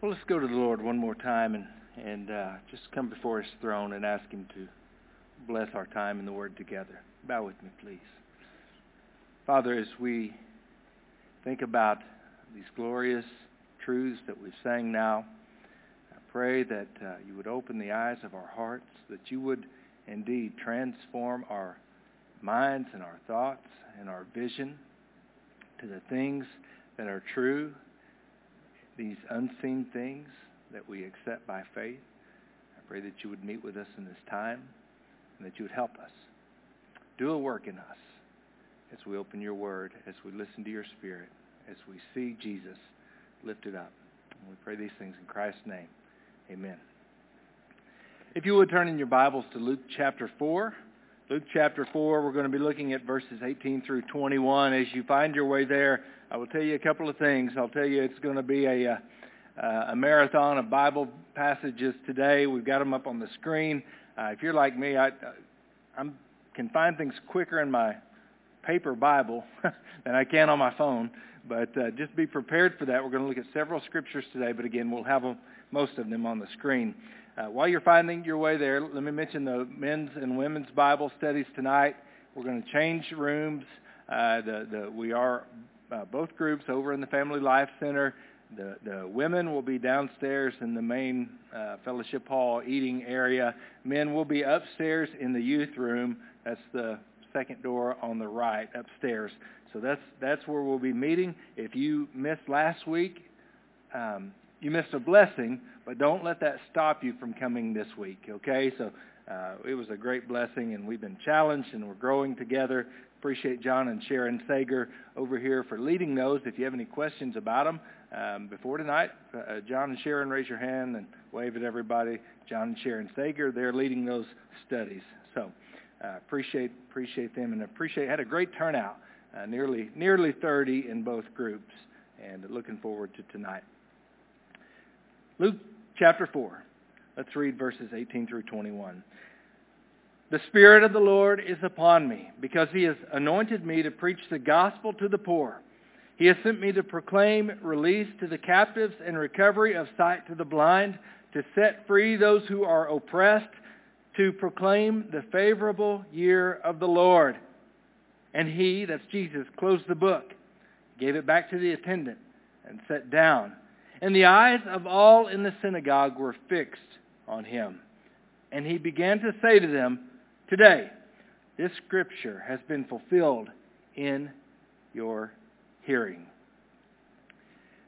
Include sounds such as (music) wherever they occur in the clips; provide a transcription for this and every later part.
Well, let's go to the Lord one more time and, and uh, just come before his throne and ask him to bless our time in the Word together. Bow with me, please. Father, as we think about these glorious truths that we've sang now, I pray that uh, you would open the eyes of our hearts, that you would indeed transform our minds and our thoughts and our vision to the things that are true these unseen things that we accept by faith. I pray that you would meet with us in this time and that you would help us. Do a work in us as we open your word, as we listen to your spirit, as we see Jesus lifted up. And we pray these things in Christ's name. Amen. If you would turn in your Bibles to Luke chapter 4. Luke chapter 4, we're going to be looking at verses 18 through 21. As you find your way there, I will tell you a couple of things. I'll tell you it's going to be a, uh, a marathon of Bible passages today. We've got them up on the screen. Uh, if you're like me, I I can find things quicker in my paper Bible (laughs) than I can on my phone. But uh, just be prepared for that. We're going to look at several scriptures today, but again, we'll have them, most of them on the screen. Uh, while you're finding your way there, let me mention the men's and women's Bible studies tonight. We're going to change rooms. Uh, the, the, we are uh, both groups over in the Family Life Center. The, the women will be downstairs in the main uh, fellowship hall eating area. Men will be upstairs in the youth room. That's the second door on the right upstairs. So that's that's where we'll be meeting. If you missed last week, um, you missed a blessing, but don't let that stop you from coming this week. Okay? So uh, it was a great blessing, and we've been challenged, and we're growing together. Appreciate John and Sharon Sager over here for leading those. If you have any questions about them um, before tonight, uh, John and Sharon, raise your hand and wave at everybody. John and Sharon Sager, they're leading those studies. So uh, appreciate appreciate them and appreciate had a great turnout, uh, nearly nearly 30 in both groups, and looking forward to tonight. Luke chapter 4. Let's read verses 18 through 21. The Spirit of the Lord is upon me, because he has anointed me to preach the gospel to the poor. He has sent me to proclaim release to the captives and recovery of sight to the blind, to set free those who are oppressed, to proclaim the favorable year of the Lord. And he, that's Jesus, closed the book, gave it back to the attendant, and sat down. And the eyes of all in the synagogue were fixed on him. And he began to say to them, Today, this scripture has been fulfilled in your hearing.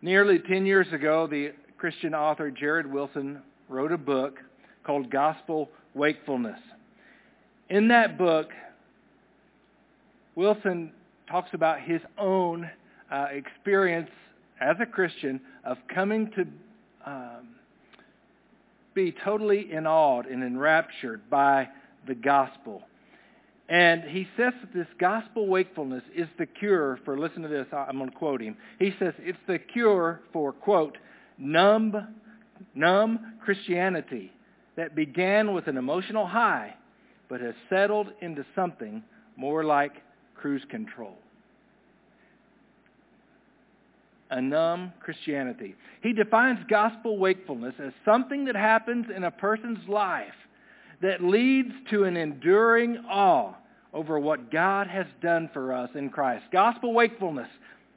Nearly 10 years ago, the Christian author Jared Wilson wrote a book called Gospel Wakefulness. In that book, Wilson talks about his own uh, experience as a Christian of coming to um, be totally enawed and enraptured by the gospel. And he says that this gospel wakefulness is the cure for, listen to this, I'm going to quote him. He says it's the cure for, quote, numb, numb Christianity that began with an emotional high but has settled into something more like cruise control. A numb Christianity. He defines gospel wakefulness as something that happens in a person's life that leads to an enduring awe over what God has done for us in Christ. Gospel wakefulness,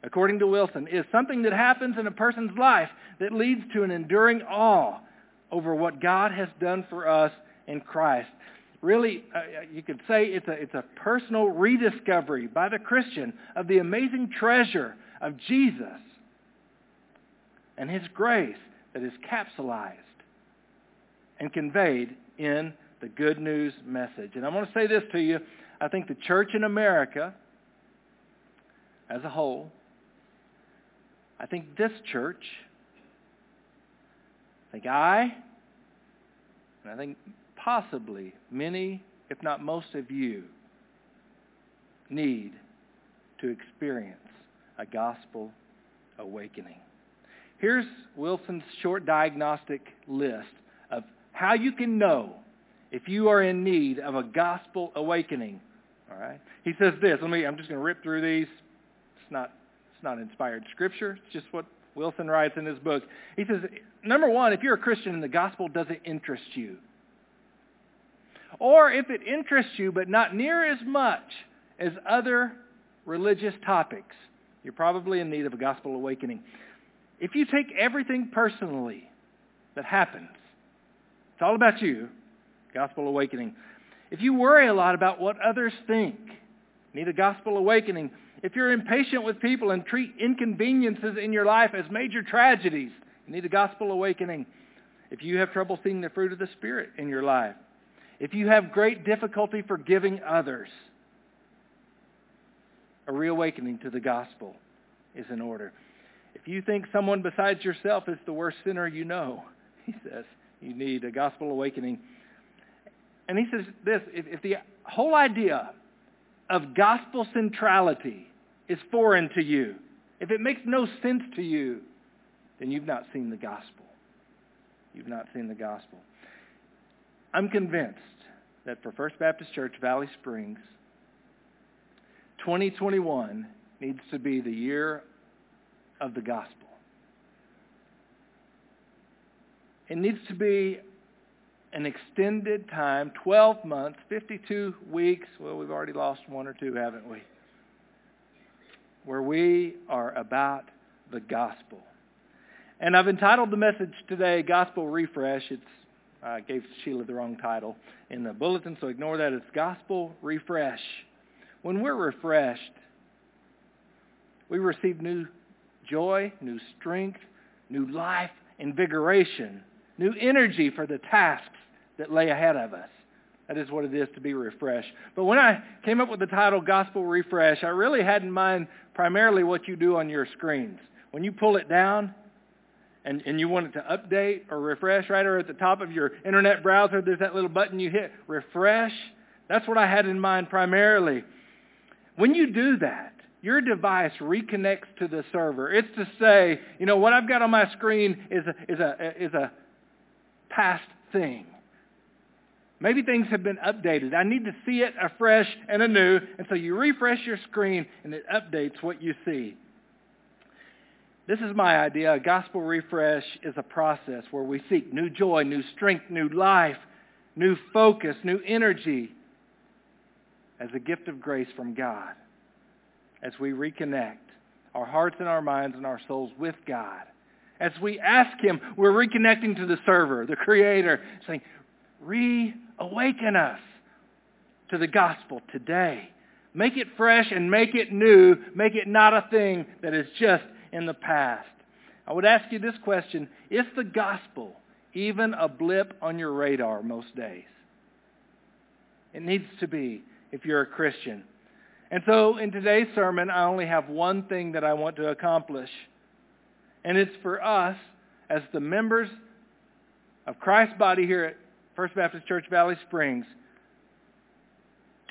according to Wilson, is something that happens in a person's life that leads to an enduring awe over what God has done for us in Christ. Really, uh, you could say it's a, it's a personal rediscovery by the Christian of the amazing treasure of Jesus and his grace that is capsulized and conveyed in the good news message. And I'm going to say this to you. I think the church in America as a whole, I think this church, I think I, and I think possibly many, if not most of you, need to experience a gospel awakening. Here's Wilson's short diagnostic list of how you can know if you are in need of a gospel awakening. All right? He says this. Let me I'm just going to rip through these. It's not it's not inspired scripture. It's just what Wilson writes in his book. He says, number one, if you're a Christian and the gospel doesn't interest you, or if it interests you but not near as much as other religious topics, you're probably in need of a gospel awakening. If you take everything personally that happens, it's all about you, gospel awakening. If you worry a lot about what others think, need a gospel awakening. If you're impatient with people and treat inconveniences in your life as major tragedies, need a gospel awakening. If you have trouble seeing the fruit of the Spirit in your life, if you have great difficulty forgiving others, a reawakening to the gospel is in order. If you think someone besides yourself is the worst sinner you know, (laughs) he says, you need a gospel awakening. And he says this, if, if the whole idea of gospel centrality is foreign to you, if it makes no sense to you, then you've not seen the gospel. You've not seen the gospel. I'm convinced that for First Baptist Church Valley Springs, 2021 needs to be the year of the gospel. It needs to be an extended time, 12 months, 52 weeks. Well, we've already lost one or two, haven't we? Where we are about the gospel. And I've entitled the message today, Gospel Refresh. It's I gave Sheila the wrong title in the bulletin, so ignore that. It's Gospel Refresh. When we're refreshed, we receive new joy, new strength, new life, invigoration, new energy for the tasks that lay ahead of us. That is what it is to be refreshed. But when I came up with the title Gospel Refresh, I really had in mind primarily what you do on your screens. When you pull it down and, and you want it to update or refresh, right, or at the top of your internet browser, there's that little button you hit, refresh. That's what I had in mind primarily. When you do that, your device reconnects to the server. It's to say, you know, what I've got on my screen is a, is a, is a past thing. Maybe things have been updated. I need to see it afresh and anew. And so you refresh your screen and it updates what you see. This is my idea. A gospel refresh is a process where we seek new joy, new strength, new life, new focus, new energy as a gift of grace from God as we reconnect our hearts and our minds and our souls with God. As we ask Him, we're reconnecting to the server, the Creator, saying, reawaken us to the gospel today. Make it fresh and make it new. Make it not a thing that is just in the past. I would ask you this question. Is the gospel even a blip on your radar most days? It needs to be if you're a Christian. And so in today's sermon, I only have one thing that I want to accomplish. And it's for us as the members of Christ's body here at First Baptist Church Valley Springs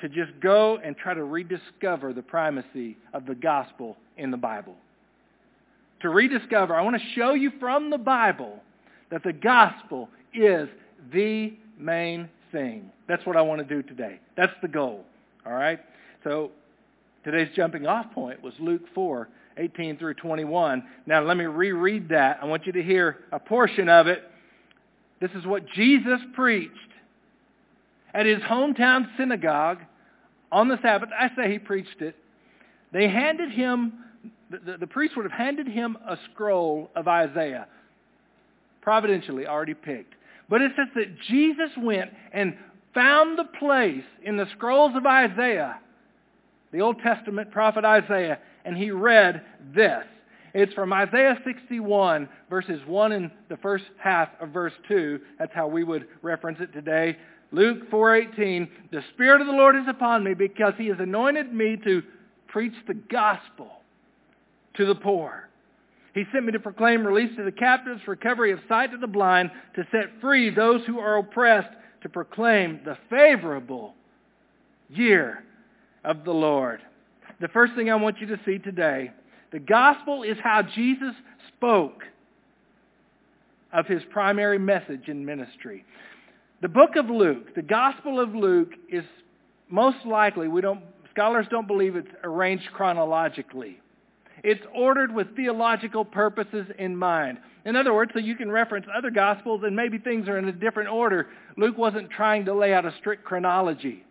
to just go and try to rediscover the primacy of the gospel in the Bible. To rediscover, I want to show you from the Bible that the gospel is the main thing. That's what I want to do today. That's the goal. All right? So today's jumping off point was Luke 4, 18 through 21. Now let me reread that. I want you to hear a portion of it this is what Jesus preached at his hometown synagogue on the Sabbath. I say he preached it. They handed him, the, the, the priest would have handed him a scroll of Isaiah, providentially already picked. But it says that Jesus went and found the place in the scrolls of Isaiah, the Old Testament prophet Isaiah, and he read this. It's from Isaiah 61, verses 1 and the first half of verse 2. That's how we would reference it today. Luke 4:18, "The Spirit of the Lord is upon me because he has anointed me to preach the gospel to the poor. He sent me to proclaim release to the captives, recovery of sight to the blind, to set free those who are oppressed, to proclaim the favorable year of the Lord." The first thing I want you to see today the gospel is how Jesus spoke of his primary message in ministry. The book of Luke, the gospel of Luke is most likely, we don't, scholars don't believe it's arranged chronologically. it's ordered with theological purposes in mind. In other words, so you can reference other gospels and maybe things are in a different order. Luke wasn't trying to lay out a strict chronology.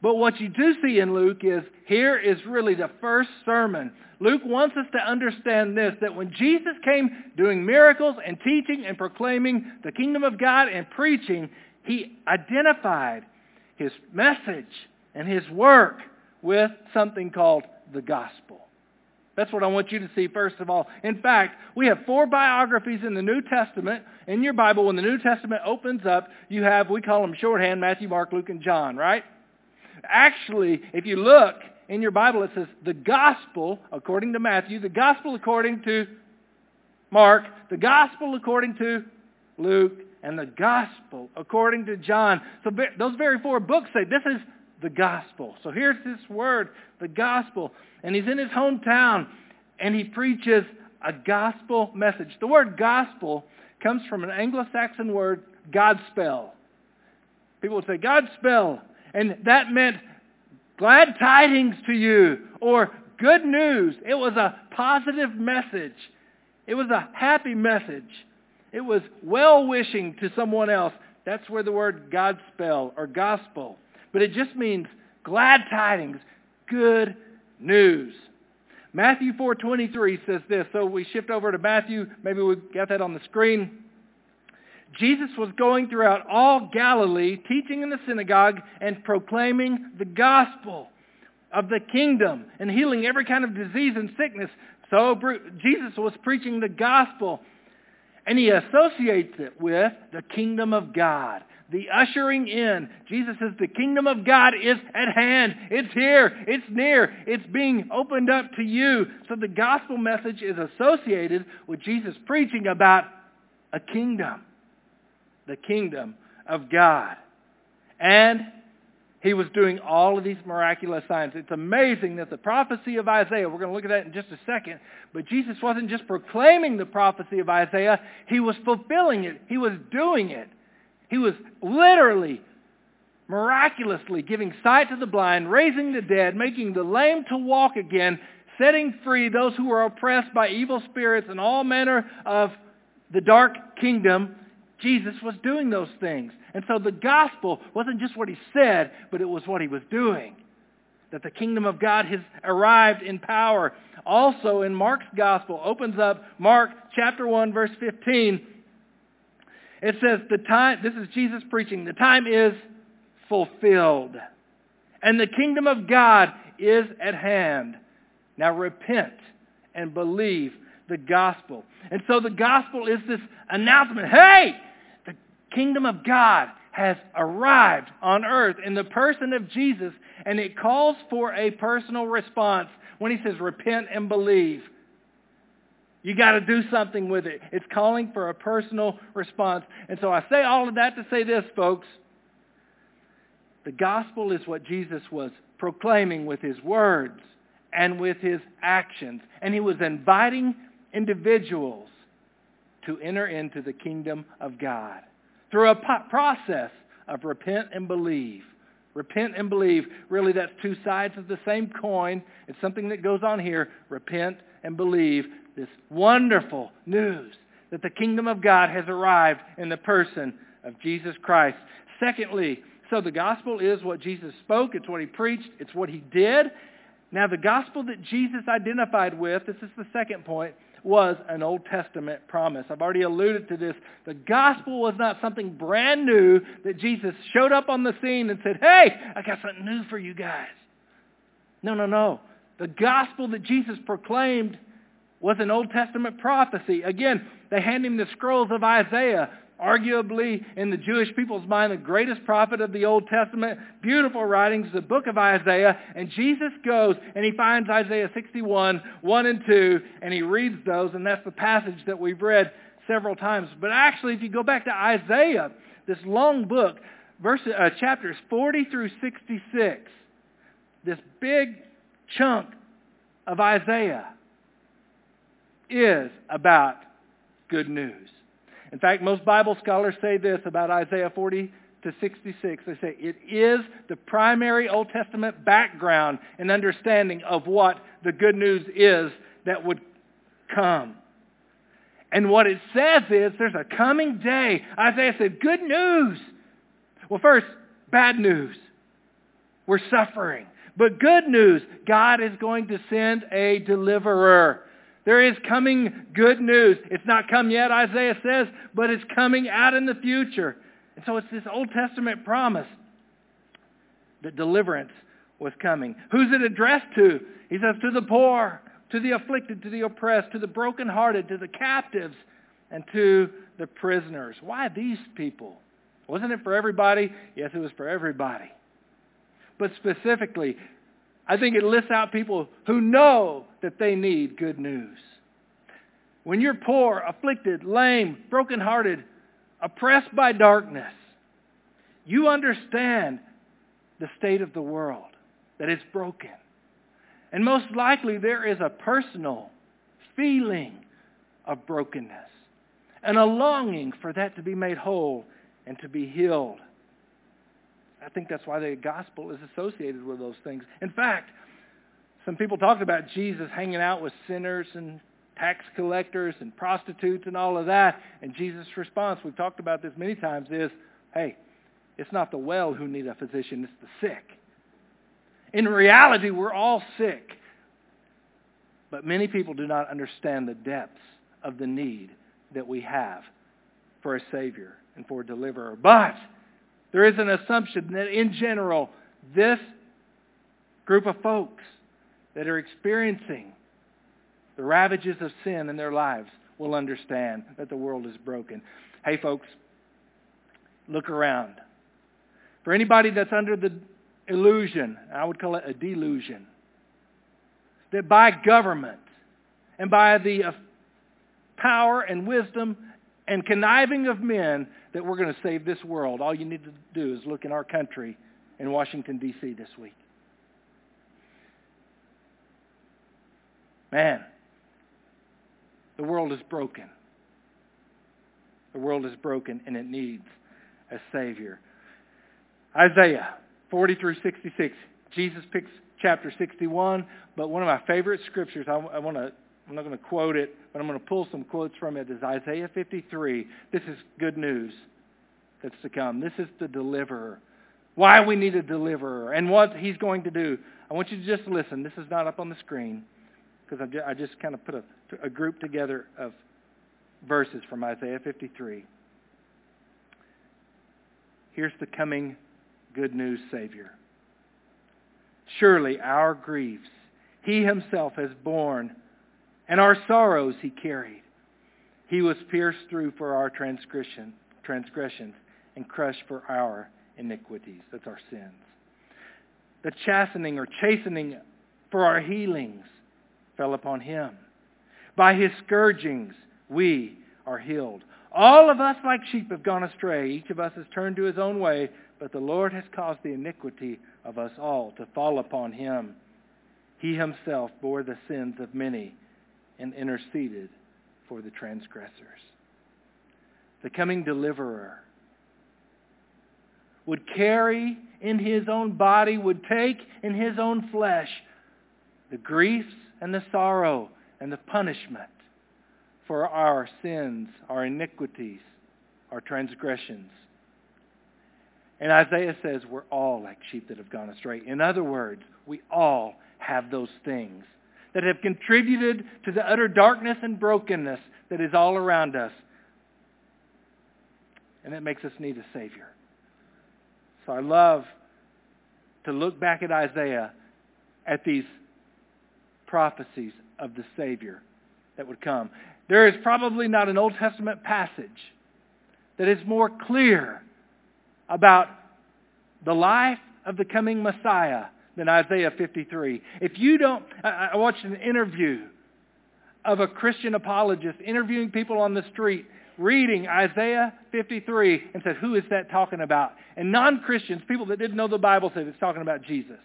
But what you do see in Luke is here is really the first sermon. Luke wants us to understand this, that when Jesus came doing miracles and teaching and proclaiming the kingdom of God and preaching, he identified his message and his work with something called the gospel. That's what I want you to see first of all. In fact, we have four biographies in the New Testament. In your Bible, when the New Testament opens up, you have, we call them shorthand, Matthew, Mark, Luke, and John, right? Actually, if you look in your Bible, it says the gospel according to Matthew, the gospel according to Mark, the gospel according to Luke, and the gospel according to John. So those very four books say this is the gospel. So here's this word, the gospel. And he's in his hometown and he preaches a gospel message. The word gospel comes from an Anglo-Saxon word, Godspell. People would say, Godspell. And that meant glad tidings to you or good news. It was a positive message. It was a happy message. It was well-wishing to someone else. That's where the word Godspell or gospel. But it just means glad tidings, good news. Matthew 4.23 says this. So we shift over to Matthew. Maybe we got that on the screen. Jesus was going throughout all Galilee, teaching in the synagogue and proclaiming the gospel of the kingdom and healing every kind of disease and sickness. So Jesus was preaching the gospel. And he associates it with the kingdom of God. The ushering in. Jesus says the kingdom of God is at hand. It's here. It's near. It's being opened up to you. So the gospel message is associated with Jesus preaching about a kingdom the kingdom of God. And he was doing all of these miraculous signs. It's amazing that the prophecy of Isaiah, we're going to look at that in just a second, but Jesus wasn't just proclaiming the prophecy of Isaiah, he was fulfilling it. He was doing it. He was literally, miraculously giving sight to the blind, raising the dead, making the lame to walk again, setting free those who were oppressed by evil spirits and all manner of the dark kingdom, Jesus was doing those things. And so the gospel wasn't just what he said, but it was what he was doing. That the kingdom of God has arrived in power. Also in Mark's gospel, opens up Mark chapter 1 verse 15. It says the time, this is Jesus preaching, the time is fulfilled. And the kingdom of God is at hand. Now repent and believe the gospel. And so the gospel is this announcement. Hey, kingdom of God has arrived on earth in the person of Jesus, and it calls for a personal response when he says repent and believe. You got to do something with it. It's calling for a personal response. And so I say all of that to say this, folks. The gospel is what Jesus was proclaiming with his words and with his actions. And he was inviting individuals to enter into the kingdom of God through a process of repent and believe. Repent and believe. Really, that's two sides of the same coin. It's something that goes on here. Repent and believe this wonderful news that the kingdom of God has arrived in the person of Jesus Christ. Secondly, so the gospel is what Jesus spoke. It's what he preached. It's what he did. Now, the gospel that Jesus identified with, this is the second point, was an Old Testament promise. I've already alluded to this. The gospel was not something brand new that Jesus showed up on the scene and said, hey, I got something new for you guys. No, no, no. The gospel that Jesus proclaimed was an Old Testament prophecy. Again, they hand him the scrolls of Isaiah arguably in the Jewish people's mind the greatest prophet of the Old Testament, beautiful writings, the book of Isaiah, and Jesus goes and he finds Isaiah 61, 1 and 2, and he reads those, and that's the passage that we've read several times. But actually, if you go back to Isaiah, this long book, verse, uh, chapters 40 through 66, this big chunk of Isaiah is about good news. In fact, most Bible scholars say this about Isaiah 40 to 66. They say it is the primary Old Testament background and understanding of what the good news is that would come. And what it says is there's a coming day. Isaiah said, good news. Well, first, bad news. We're suffering. But good news, God is going to send a deliverer. There is coming good news. It's not come yet, Isaiah says, but it's coming out in the future. And so it's this Old Testament promise that deliverance was coming. Who's it addressed to? He says, to the poor, to the afflicted, to the oppressed, to the brokenhearted, to the captives, and to the prisoners. Why these people? Wasn't it for everybody? Yes, it was for everybody. But specifically, I think it lists out people who know that they need good news. When you're poor, afflicted, lame, brokenhearted, oppressed by darkness, you understand the state of the world, that it's broken. And most likely there is a personal feeling of brokenness and a longing for that to be made whole and to be healed. I think that's why the gospel is associated with those things. In fact, some people talked about Jesus hanging out with sinners and tax collectors and prostitutes and all of that. And Jesus' response, we've talked about this many times, is, hey, it's not the well who need a physician, it's the sick. In reality, we're all sick. But many people do not understand the depths of the need that we have for a Savior and for a deliverer. But there is an assumption that in general, this group of folks that are experiencing the ravages of sin in their lives will understand that the world is broken. Hey, folks, look around. For anybody that's under the illusion, I would call it a delusion, that by government and by the power and wisdom and conniving of men that we're going to save this world. All you need to do is look in our country in Washington, D.C. this week. Man, the world is broken. The world is broken and it needs a Savior. Isaiah 40 through 66. Jesus picks chapter 61, but one of my favorite scriptures, I, I want to I'm not going to quote it, but I'm going to pull some quotes from it. it. Is Isaiah 53. This is good news that's to come. This is the deliverer. Why we need a deliverer and what he's going to do. I want you to just listen. This is not up on the screen because I just kind of put a, a group together of verses from Isaiah 53. Here's the coming good news Savior. Surely our griefs he himself has borne and our sorrows he carried. He was pierced through for our transgression, transgressions and crushed for our iniquities. That's our sins. The chastening or chastening for our healings fell upon him. By his scourgings we are healed. All of us like sheep have gone astray. Each of us has turned to his own way, but the Lord has caused the iniquity of us all to fall upon him. He himself bore the sins of many and interceded for the transgressors. The coming deliverer would carry in his own body, would take in his own flesh the griefs and the sorrow and the punishment for our sins, our iniquities, our transgressions. And Isaiah says we're all like sheep that have gone astray. In other words, we all have those things that have contributed to the utter darkness and brokenness that is all around us. And it makes us need a Savior. So I love to look back at Isaiah at these prophecies of the Savior that would come. There is probably not an Old Testament passage that is more clear about the life of the coming Messiah than Isaiah 53. If you don't, I, I watched an interview of a Christian apologist interviewing people on the street reading Isaiah 53 and said, who is that talking about? And non-Christians, people that didn't know the Bible, said it's talking about Jesus.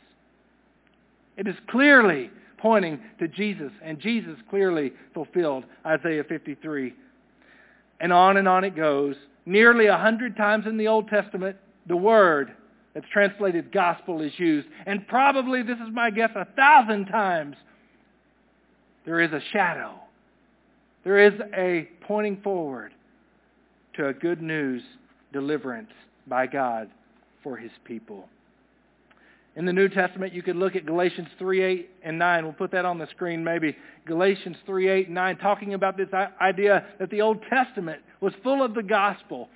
It is clearly pointing to Jesus, and Jesus clearly fulfilled Isaiah 53. And on and on it goes. Nearly a hundred times in the Old Testament, the word that's translated gospel is used. And probably, this is my guess, a thousand times There is a shadow. There is a pointing forward to a good news deliverance by God for his people. In the New Testament, you could look at Galatians 3, 8, and 9. We'll put that on the screen maybe. Galatians 3, 8, and 9, talking about this idea that the Old Testament was full of the gospel.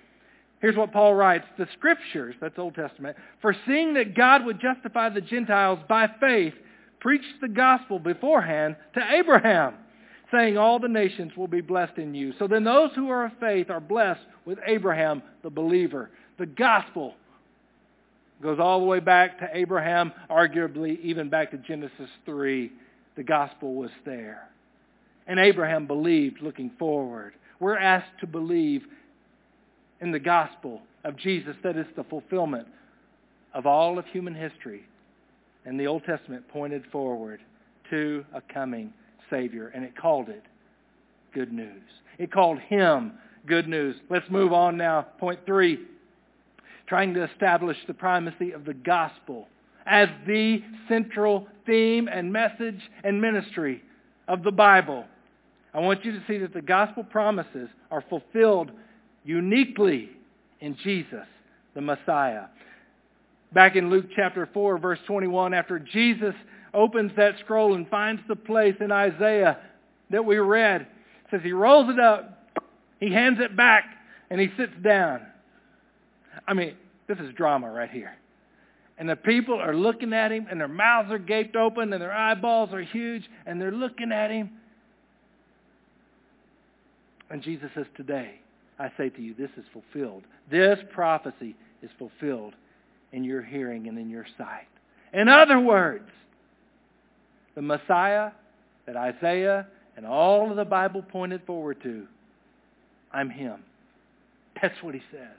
Here's what Paul writes. The Scriptures, that's Old Testament, foreseeing that God would justify the Gentiles by faith, preached the gospel beforehand to Abraham, saying all the nations will be blessed in you. So then those who are of faith are blessed with Abraham, the believer. The gospel goes all the way back to Abraham, arguably even back to Genesis 3. The gospel was there. And Abraham believed looking forward. We're asked to believe in the gospel of Jesus that is the fulfillment of all of human history. And the Old Testament pointed forward to a coming Savior, and it called it good news. It called him good news. Let's move on now. Point three trying to establish the primacy of the gospel as the central theme and message and ministry of the Bible. I want you to see that the gospel promises are fulfilled uniquely in Jesus, the Messiah. Back in Luke chapter 4, verse 21, after Jesus opens that scroll and finds the place in Isaiah that we read, says he rolls it up, he hands it back, and he sits down. I mean, this is drama right here. And the people are looking at him, and their mouths are gaped open, and their eyeballs are huge, and they're looking at him. And Jesus says, Today, I say to you, this is fulfilled. This prophecy is fulfilled in your hearing and in your sight. In other words, the Messiah that Isaiah and all of the Bible pointed forward to, I'm him. That's what he says.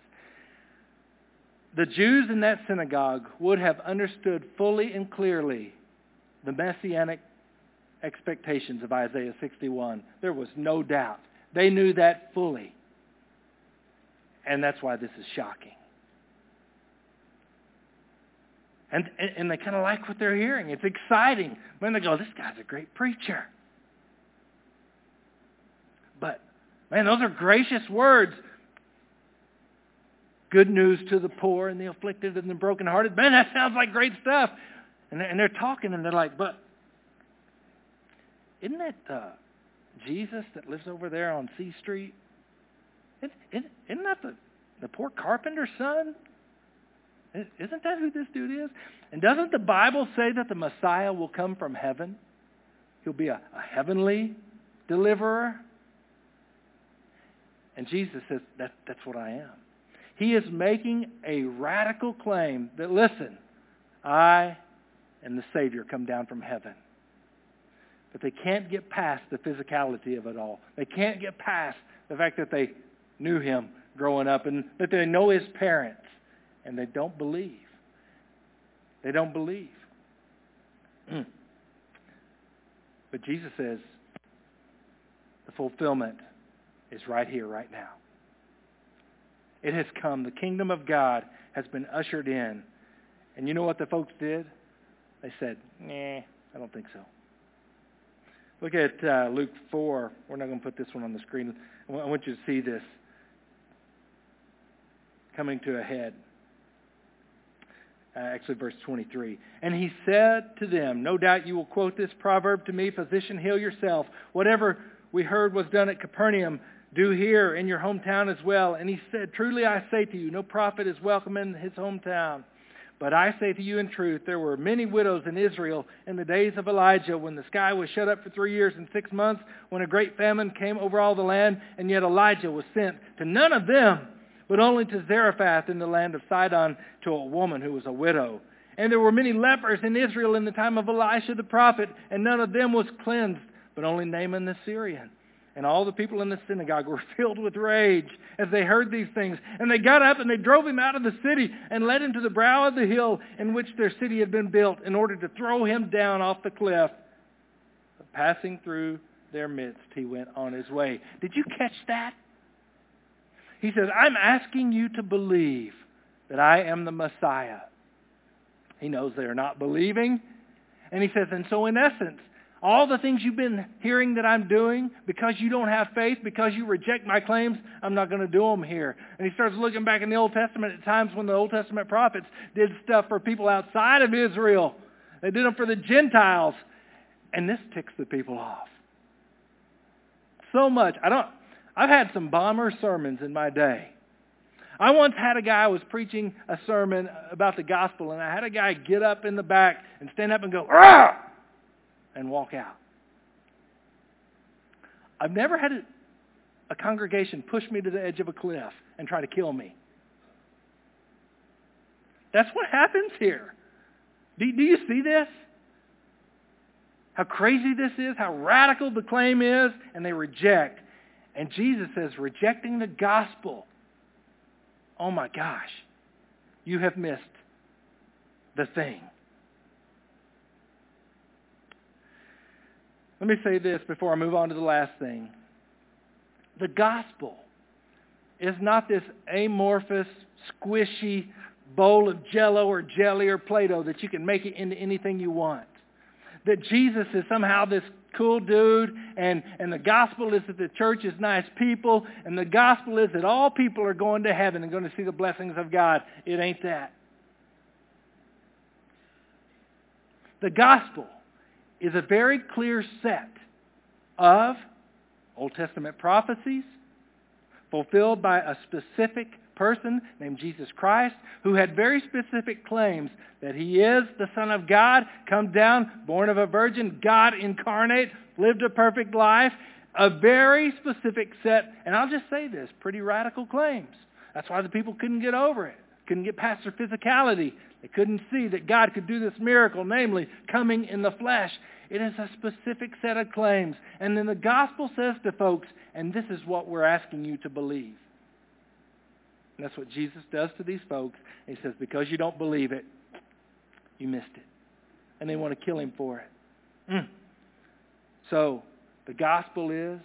The Jews in that synagogue would have understood fully and clearly the messianic expectations of Isaiah 61. There was no doubt. They knew that fully. And that's why this is shocking. And, and, they kind of like what they're hearing. It's exciting. When they go, this guy's a great preacher. But, man, those are gracious words good news to the poor and the afflicted and the brokenhearted. Man, that sounds like great stuff. And they're, and they're talking and they're like, but isn't that uh, Jesus that lives over there on C Street? Isn't, that the, the poor carpenter's son? Isn't that who this dude is? And doesn't the Bible say that the Messiah will come from heaven? He'll be a, a heavenly deliverer. And Jesus says, that, that's what I am. He is making a radical claim that, listen, I and the Savior come down from heaven. But they can't get past the physicality of it all. They can't get past the fact that they knew him growing up and that they know his parents. And they don't believe. They don't believe. but Jesus says the fulfillment is right here, right now. It has come. The kingdom of God has been ushered in. And you know what the folks did? They said, nah, I don't think so. Look at uh, Luke 4. We're not going to put this one on the screen. I want you to see this coming to a head. Uh, actually, verse 23. And he said to them, No doubt you will quote this proverb to me, Physician, heal yourself. Whatever we heard was done at Capernaum, do here in your hometown as well. And he said, Truly I say to you, no prophet is welcome in his hometown. But I say to you in truth, there were many widows in Israel in the days of Elijah when the sky was shut up for three years and six months, when a great famine came over all the land, and yet Elijah was sent to none of them, but only to Zarephath in the land of Sidon to a woman who was a widow. And there were many lepers in Israel in the time of Elisha the prophet, and none of them was cleansed, but only Naaman the Syrian. And all the people in the synagogue were (laughs) filled with rage as they heard these things. And they got up and they drove him out of the city and led him to the brow of the hill in which their city had been built in order to throw him down off the cliff. But passing through their midst, he went on his way. Did you catch that? He says, I'm asking you to believe that I am the Messiah. He knows they are not believing. And he says, and so in essence, all the things you've been hearing that I'm doing, because you don't have faith, because you reject my claims, I'm not going to do them here. And he starts looking back in the Old Testament at times when the Old Testament prophets did stuff for people outside of Israel. They did them for the Gentiles. And this ticks the people off. So much. I don't, I've had some bomber sermons in my day. I once had a guy was preaching a sermon about the gospel, and I had a guy get up in the back and stand up and go, Rah! and walk out. I've never had a, a congregation push me to the edge of a cliff and try to kill me. That's what happens here. Do, do you see this? How crazy this is, how radical the claim is, and they reject. And Jesus says, rejecting the gospel oh my gosh, you have missed the thing. Let me say this before I move on to the last thing. The gospel is not this amorphous, squishy bowl of jello or jelly or Play-Doh that you can make it into anything you want. That Jesus is somehow this cool dude, and, and the gospel is that the church is nice people, and the gospel is that all people are going to heaven and going to see the blessings of God. It ain't that. The gospel is a very clear set of Old Testament prophecies fulfilled by a specific person named Jesus Christ who had very specific claims that he is the Son of God, come down, born of a virgin, God incarnate, lived a perfect life, a very specific set, and I'll just say this, pretty radical claims. That's why the people couldn't get over it, couldn't get past their physicality. They couldn't see that God could do this miracle, namely coming in the flesh. It is a specific set of claims. And then the gospel says to folks, and this is what we're asking you to believe. And that's what Jesus does to these folks. He says, because you don't believe it, you missed it. And they want to kill him for it. Mm. So the gospel is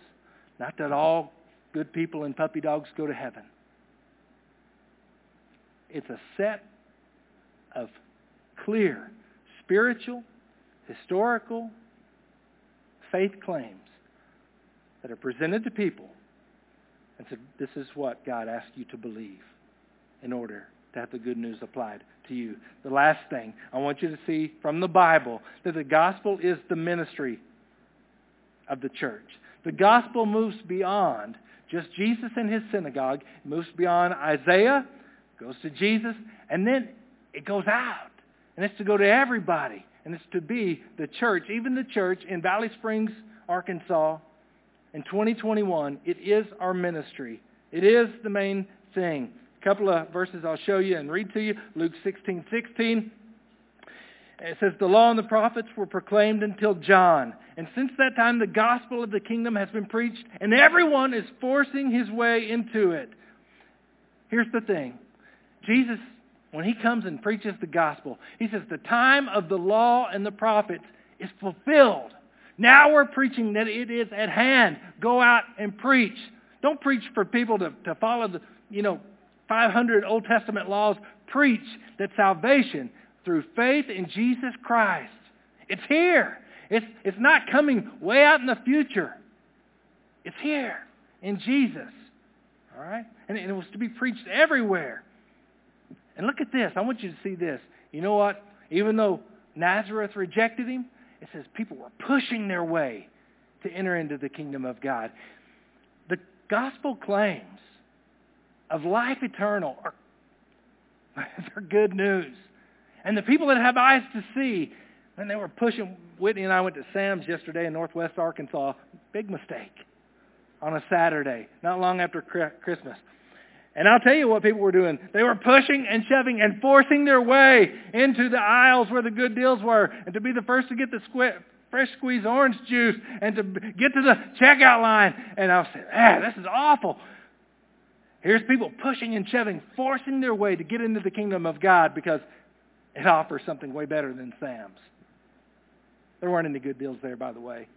not that all good people and puppy dogs go to heaven. It's a set of clear spiritual, historical, faith claims that are presented to people and said, this is what God asked you to believe in order to have the good news applied to you. The last thing I want you to see from the Bible that the gospel is the ministry of the church. The gospel moves beyond just Jesus and his synagogue. It moves beyond Isaiah, goes to Jesus, and then it goes out. And it's to go to everybody. And it's to be the church, even the church in Valley Springs, Arkansas, in 2021, it is our ministry. It is the main thing. A couple of verses I'll show you and read to you. Luke 16, 16. It says, The law and the prophets were proclaimed until John. And since that time, the gospel of the kingdom has been preached, and everyone is forcing his way into it. Here's the thing. Jesus, when he comes and preaches the gospel, he says, The time of the law and the prophets is fulfilled. Now we're preaching that it is at hand. Go out and preach. Don't preach for people to, to follow the, you know, 500 Old Testament laws. Preach that salvation through faith in Jesus Christ. It's here. It's, it's not coming way out in the future. It's here in Jesus. All right? And it was to be preached everywhere. And look at this. I want you to see this. You know what? Even though Nazareth rejected him, it says people were pushing their way to enter into the kingdom of God. The gospel claims of life eternal are (laughs) they're good news. And the people that have eyes to see, when they were pushing, Whitney and I went to Sam's yesterday in northwest Arkansas. Big mistake on a Saturday, not long after Christmas. And I'll tell you what people were doing. They were pushing and shoving and forcing their way into the aisles where the good deals were and to be the first to get the squ- fresh squeezed orange juice and to get to the checkout line. And I said, ah, this is awful. Here's people pushing and shoving, forcing their way to get into the kingdom of God because it offers something way better than Sam's. There weren't any good deals there, by the way.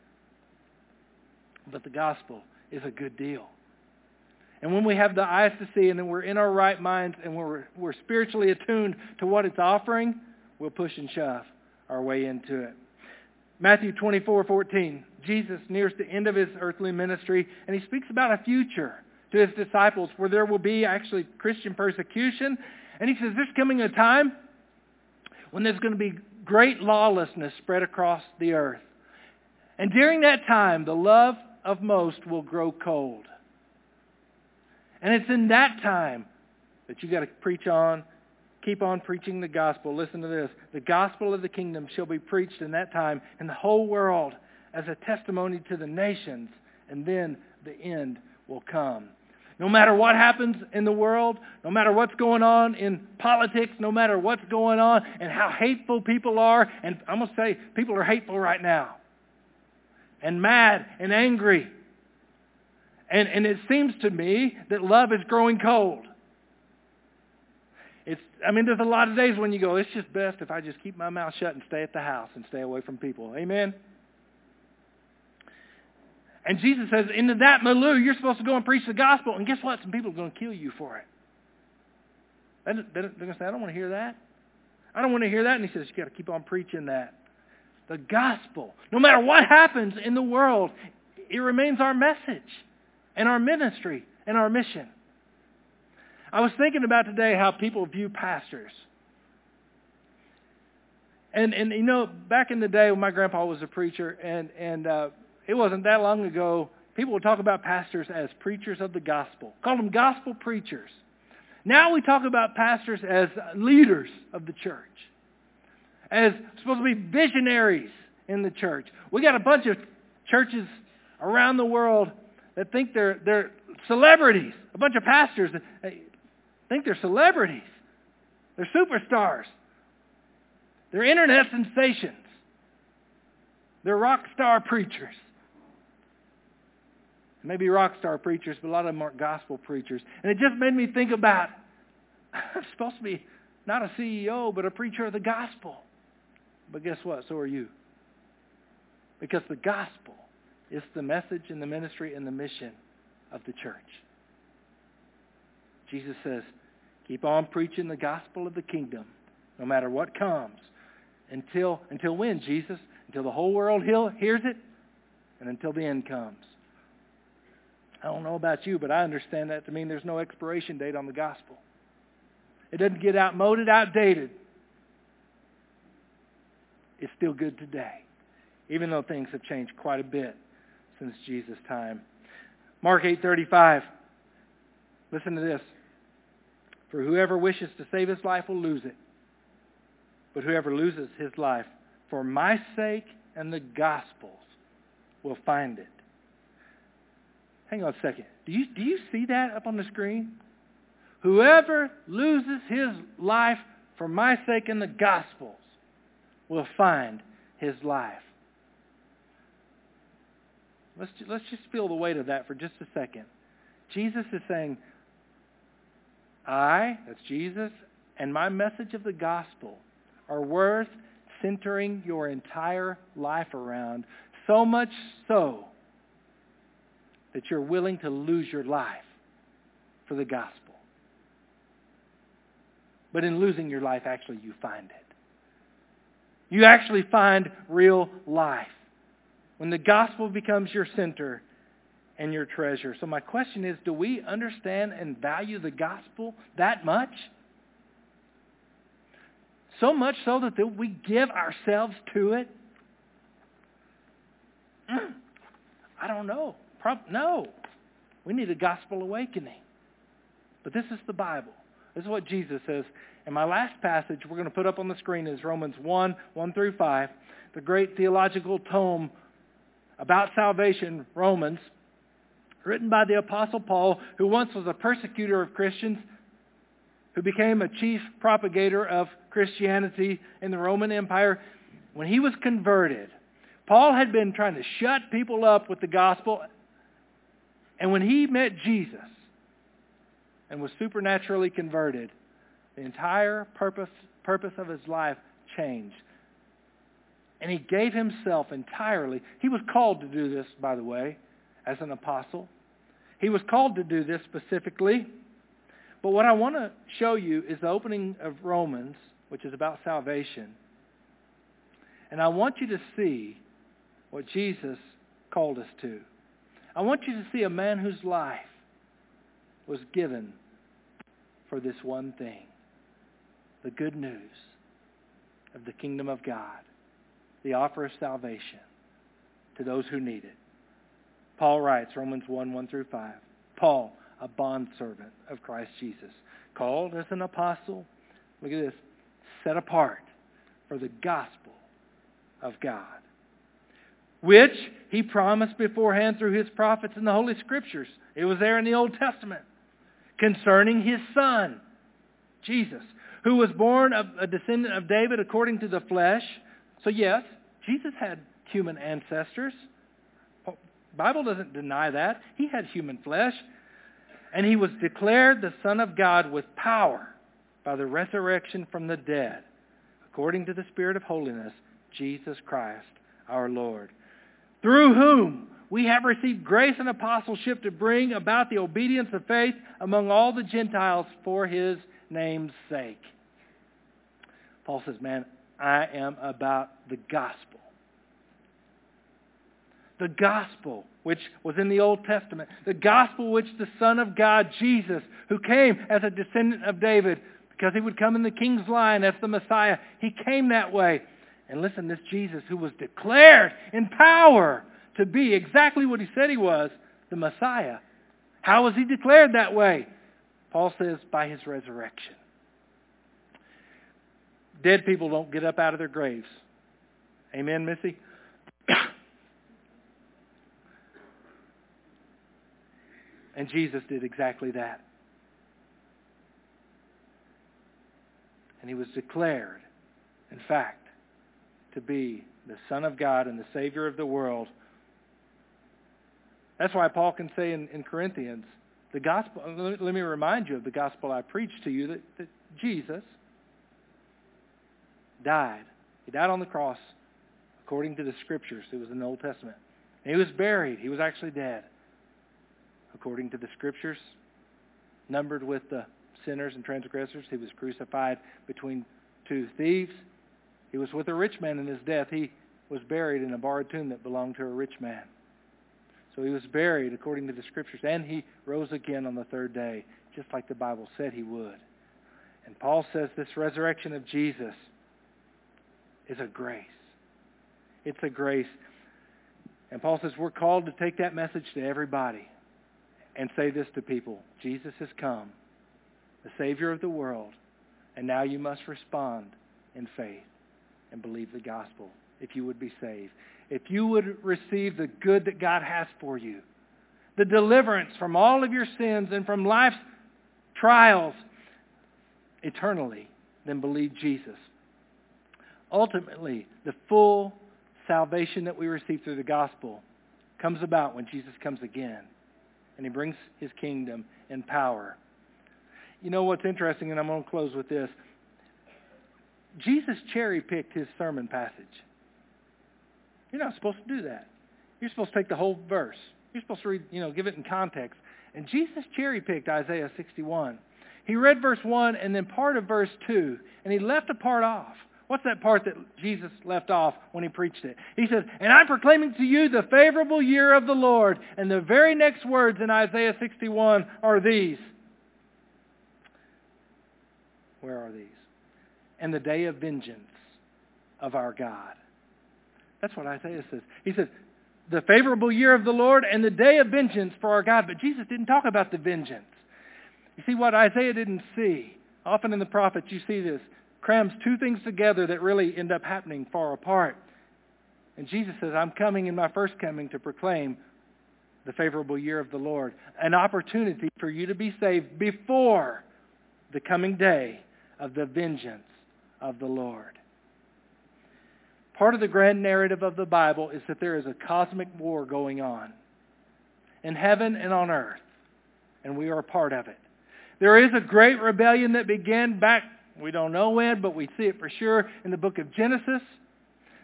But the gospel is a good deal. And when we have the eyes to see and then we're in our right minds and we're, we're spiritually attuned to what it's offering, we'll push and shove our way into it. Matthew 24:14. Jesus nears the end of his earthly ministry, and he speaks about a future to his disciples where there will be actually Christian persecution. And he says there's coming a time when there's going to be great lawlessness spread across the earth. And during that time, the love of most will grow cold. And it's in that time that you got to preach on, keep on preaching the gospel. Listen to this. The gospel of the kingdom shall be preached in that time in the whole world as a testimony to the nations, and then the end will come. No matter what happens in the world, no matter what's going on in politics, no matter what's going on and how hateful people are, and I'm going to say people are hateful right now, and mad and angry. And, and it seems to me that love is growing cold. It's, I mean, there's a lot of days when you go, it's just best if I just keep my mouth shut and stay at the house and stay away from people. Amen? And Jesus says, into that milieu, you're supposed to go and preach the gospel. And guess what? Some people are going to kill you for it. They're going to say, I don't want to hear that. I don't want to hear that. And he says, you've got to keep on preaching that. The gospel. No matter what happens in the world, it remains our message and our ministry and our mission. I was thinking about today how people view pastors. And, and you know, back in the day when my grandpa was a preacher, and, and uh, it wasn't that long ago, people would talk about pastors as preachers of the gospel. Call them gospel preachers. Now we talk about pastors as leaders of the church, as supposed to be visionaries in the church. We got a bunch of churches around the world that think they're, they're celebrities. A bunch of pastors that think they're celebrities. They're superstars. They're internet sensations. They're rock star preachers maybe rock star preachers, but a lot of them aren't gospel preachers. And it just made me think about, (laughs) I'm supposed to be not a CEO, but a preacher of the gospel. But guess what? So are you. Because the gospel is the message and the ministry and the mission of the church. Jesus says, keep on preaching the gospel of the kingdom, no matter what comes. Until, until when, Jesus? Until the whole world hears it and until the end comes. I don't know about you, but I understand that to mean there's no expiration date on the gospel. It doesn't get outmoded, outdated. It's still good today, even though things have changed quite a bit since Jesus' time. Mark 8:35. Listen to this. For whoever wishes to save his life will lose it. But whoever loses his life for my sake and the gospel's will find it. Hang on a second. Do you, do you see that up on the screen? Whoever loses his life for my sake and the Gospels will find his life. Let's, let's just feel the weight of that for just a second. Jesus is saying, I, that's Jesus, and my message of the gospel are worth centering your entire life around, so much so that you're willing to lose your life for the gospel. But in losing your life, actually, you find it. You actually find real life when the gospel becomes your center and your treasure. So my question is, do we understand and value the gospel that much? So much so that we give ourselves to it? Mm, I don't know no. We need a gospel awakening. But this is the Bible. This is what Jesus says. And my last passage we're going to put up on the screen is Romans 1, 1 through 5, the great theological tome about salvation, Romans, written by the Apostle Paul, who once was a persecutor of Christians, who became a chief propagator of Christianity in the Roman Empire. When he was converted, Paul had been trying to shut people up with the gospel and when he met Jesus and was supernaturally converted, the entire purpose, purpose of his life changed. And he gave himself entirely. He was called to do this, by the way, as an apostle. He was called to do this specifically. But what I want to show you is the opening of Romans, which is about salvation. And I want you to see what Jesus called us to. I want you to see a man whose life was given for this one thing the good news of the kingdom of God, the offer of salvation to those who need it. Paul writes, Romans 1 1 through 5. Paul, a bondservant of Christ Jesus, called as an apostle, look at this, set apart for the gospel of God, which he promised beforehand through his prophets in the Holy Scriptures. It was there in the Old Testament concerning his son, Jesus, who was born of a descendant of David according to the flesh. So yes, Jesus had human ancestors. Bible doesn't deny that. He had human flesh. And he was declared the Son of God with power by the resurrection from the dead, according to the Spirit of holiness, Jesus Christ our Lord, through whom we have received grace and apostleship to bring about the obedience of faith among all the Gentiles for his name's sake. Paul says, man, I am about the gospel the gospel which was in the Old Testament, the gospel which the Son of God, Jesus, who came as a descendant of David, because he would come in the king's line as the Messiah, he came that way. And listen, this Jesus who was declared in power to be exactly what he said he was, the Messiah. How was he declared that way? Paul says, by his resurrection. Dead people don't get up out of their graves. Amen, Missy? (coughs) And Jesus did exactly that. And he was declared, in fact, to be the Son of God and the Savior of the world. That's why Paul can say in, in Corinthians, the gospel, let me remind you of the gospel I preached to you, that, that Jesus died. He died on the cross according to the scriptures. It was in the Old Testament. And he was buried. He was actually dead according to the scriptures, numbered with the sinners and transgressors. He was crucified between two thieves. He was with a rich man in his death. He was buried in a borrowed tomb that belonged to a rich man. So he was buried according to the scriptures, and he rose again on the third day, just like the Bible said he would. And Paul says this resurrection of Jesus is a grace. It's a grace. And Paul says we're called to take that message to everybody and say this to people Jesus has come, the Savior of the world, and now you must respond in faith and believe the gospel if you would be saved. If you would receive the good that God has for you, the deliverance from all of your sins and from life's trials eternally, then believe Jesus. Ultimately, the full salvation that we receive through the gospel comes about when Jesus comes again and he brings his kingdom in power. You know what's interesting, and I'm going to close with this. Jesus cherry-picked his sermon passage. You're not supposed to do that. You're supposed to take the whole verse. You're supposed to read, you know, give it in context. And Jesus cherry-picked Isaiah 61. He read verse 1 and then part of verse 2, and he left a part off. What's that part that Jesus left off when he preached it? He says, And I'm proclaiming to you the favorable year of the Lord. And the very next words in Isaiah 61 are these. Where are these? And the day of vengeance of our God. That's what Isaiah says. He says, the favorable year of the Lord and the day of vengeance for our God. But Jesus didn't talk about the vengeance. You see, what Isaiah didn't see, often in the prophets you see this, crams two things together that really end up happening far apart. And Jesus says, I'm coming in my first coming to proclaim the favorable year of the Lord, an opportunity for you to be saved before the coming day of the vengeance of the Lord. Part of the grand narrative of the Bible is that there is a cosmic war going on in heaven and on earth, and we are a part of it. There is a great rebellion that began back we don't know when, but we see it for sure in the book of Genesis.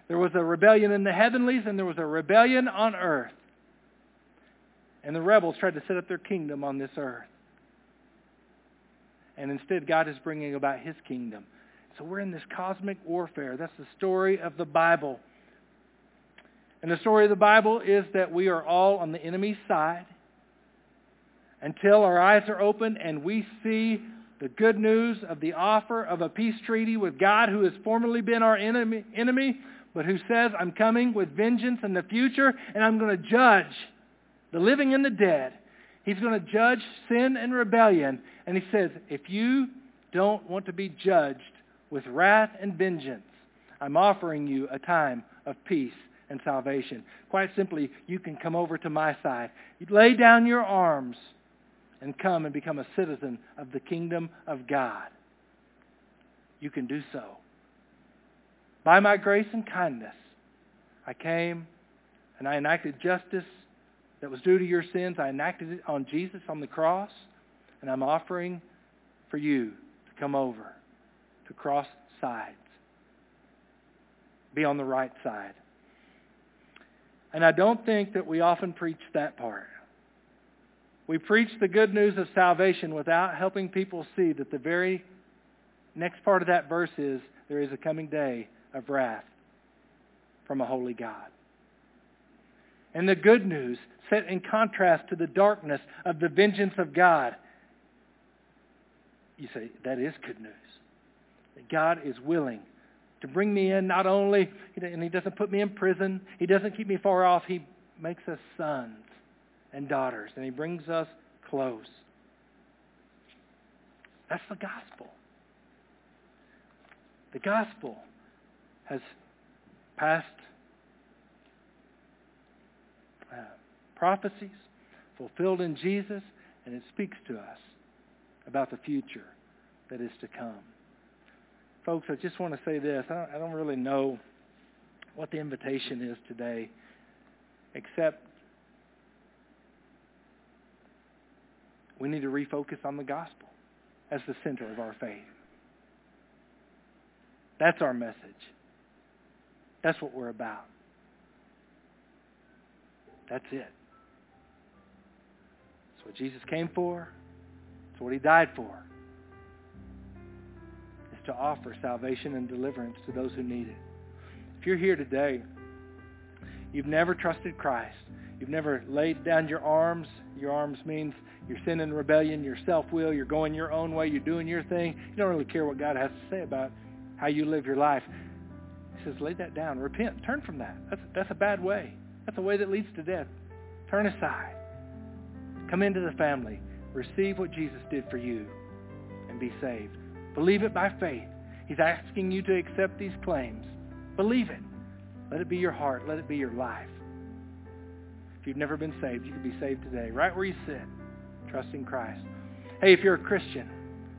There was a rebellion in the heavenlies and there was a rebellion on earth. And the rebels tried to set up their kingdom on this earth. And instead, God is bringing about his kingdom. So we're in this cosmic warfare. That's the story of the Bible. And the story of the Bible is that we are all on the enemy's side until our eyes are opened and we see the good news of the offer of a peace treaty with God who has formerly been our enemy, enemy but who says, I'm coming with vengeance in the future and I'm going to judge the living and the dead. He's going to judge sin and rebellion. And he says, if you don't want to be judged with wrath and vengeance, I'm offering you a time of peace and salvation. Quite simply, you can come over to my side. You lay down your arms and come and become a citizen of the kingdom of God. You can do so. By my grace and kindness, I came and I enacted justice that was due to your sins. I enacted it on Jesus on the cross, and I'm offering for you to come over, to cross sides, be on the right side. And I don't think that we often preach that part. We preach the good news of salvation without helping people see that the very next part of that verse is there is a coming day of wrath from a holy God. And the good news set in contrast to the darkness of the vengeance of God. You say, that is good news. That God is willing to bring me in not only, and he doesn't put me in prison, he doesn't keep me far off, he makes us sons and daughters, and he brings us close. That's the gospel. The gospel has past uh, prophecies fulfilled in Jesus, and it speaks to us about the future that is to come. Folks, I just want to say this. I don't, I don't really know what the invitation is today, except we need to refocus on the gospel as the center of our faith. That's our message. That's what we're about. That's it. That's what Jesus came for. That's what he died for. Is to offer salvation and deliverance to those who need it. If you're here today, you've never trusted Christ. You've never laid down your arms. Your arms means you're sin and rebellion, your self-will, you're going your own way, you're doing your thing. You don't really care what God has to say about how you live your life He says, lay that down. Repent. Turn from that. That's, that's a bad way. That's a way that leads to death. Turn aside. Come into the family. Receive what Jesus did for you and be saved. Believe it by faith. He's asking you to accept these claims. Believe it. Let it be your heart. Let it be your life. If you've never been saved, you can be saved today, right where you sit, trusting Christ. Hey, if you're a Christian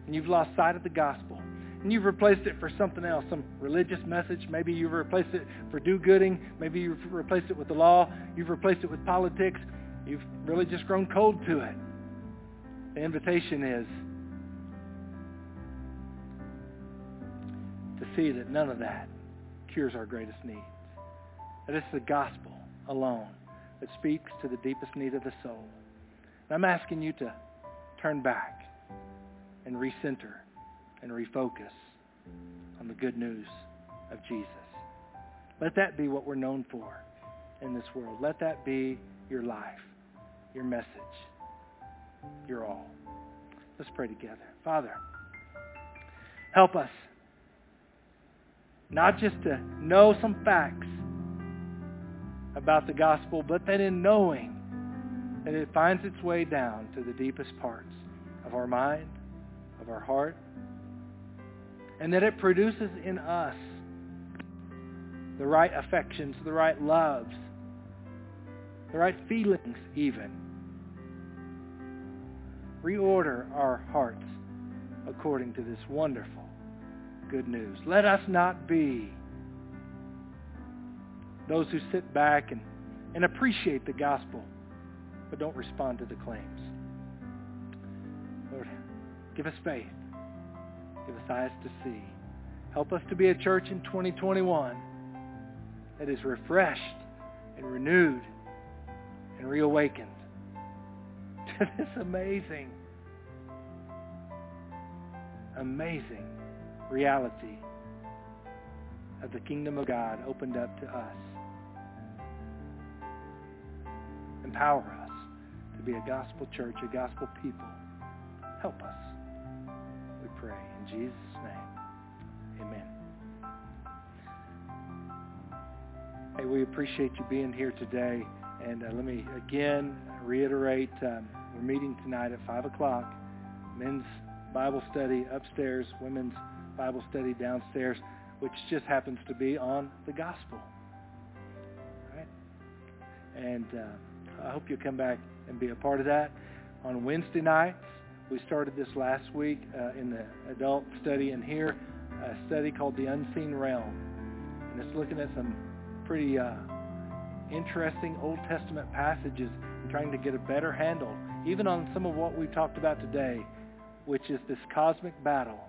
and you've lost sight of the gospel, and you've replaced it for something else, some religious message. Maybe you've replaced it for do-gooding. Maybe you've replaced it with the law. You've replaced it with politics. You've really just grown cold to it. The invitation is to see that none of that cures our greatest needs. That it's the gospel alone that speaks to the deepest need of the soul. And I'm asking you to turn back and recenter and refocus on the good news of Jesus. Let that be what we're known for in this world. Let that be your life, your message, your all. Let's pray together. Father, help us not just to know some facts about the gospel, but that in knowing that it finds its way down to the deepest parts of our mind, of our heart, and that it produces in us the right affections, the right loves, the right feelings even. Reorder our hearts according to this wonderful good news. Let us not be those who sit back and, and appreciate the gospel but don't respond to the claims. Lord, give us faith. Give us eyes to see. Help us to be a church in 2021 that is refreshed and renewed and reawakened (laughs) to this amazing, amazing reality of the kingdom of God opened up to us. Empower us to be a gospel church, a gospel people. Help us. We pray in Jesus' name. Amen. Hey, we appreciate you being here today. And uh, let me again reiterate, um, we're meeting tonight at 5 o'clock. Men's Bible study upstairs, women's Bible study downstairs, which just happens to be on the gospel. Right? And uh, I hope you'll come back and be a part of that. On Wednesday nights, we started this last week uh, in the adult study in here, a study called The Unseen Realm. And it's looking at some pretty uh, interesting Old Testament passages and trying to get a better handle, even on some of what we've talked about today, which is this cosmic battle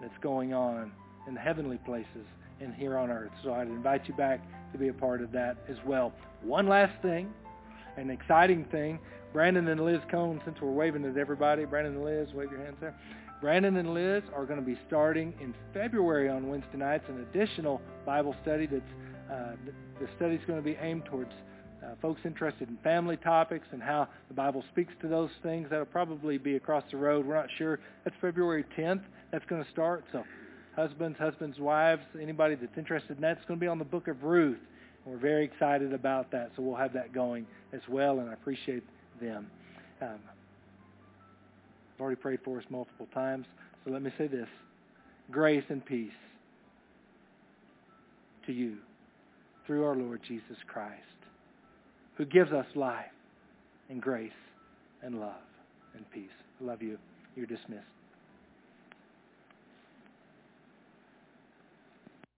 that's going on in the heavenly places and here on earth. So I'd invite you back to be a part of that as well. One last thing, an exciting thing. Brandon and Liz Cohn, since we're waving at everybody, Brandon and Liz, wave your hands there. Brandon and Liz are going to be starting in February on Wednesday nights an additional Bible study that's uh, the, study is going to be aimed towards uh, folks interested in family topics and how the Bible speaks to those things. That'll probably be across the road. We're not sure. That's February 10th. That's going to start. So husbands, husbands, wives, anybody that's interested in that, it's going to be on the book of Ruth. And we're very excited about that. So we'll have that going as well, and I appreciate them. Um, I've already prayed for us multiple times. So let me say this. Grace and peace to you through our Lord Jesus Christ, who gives us life and grace and love and peace. I love you. You're dismissed.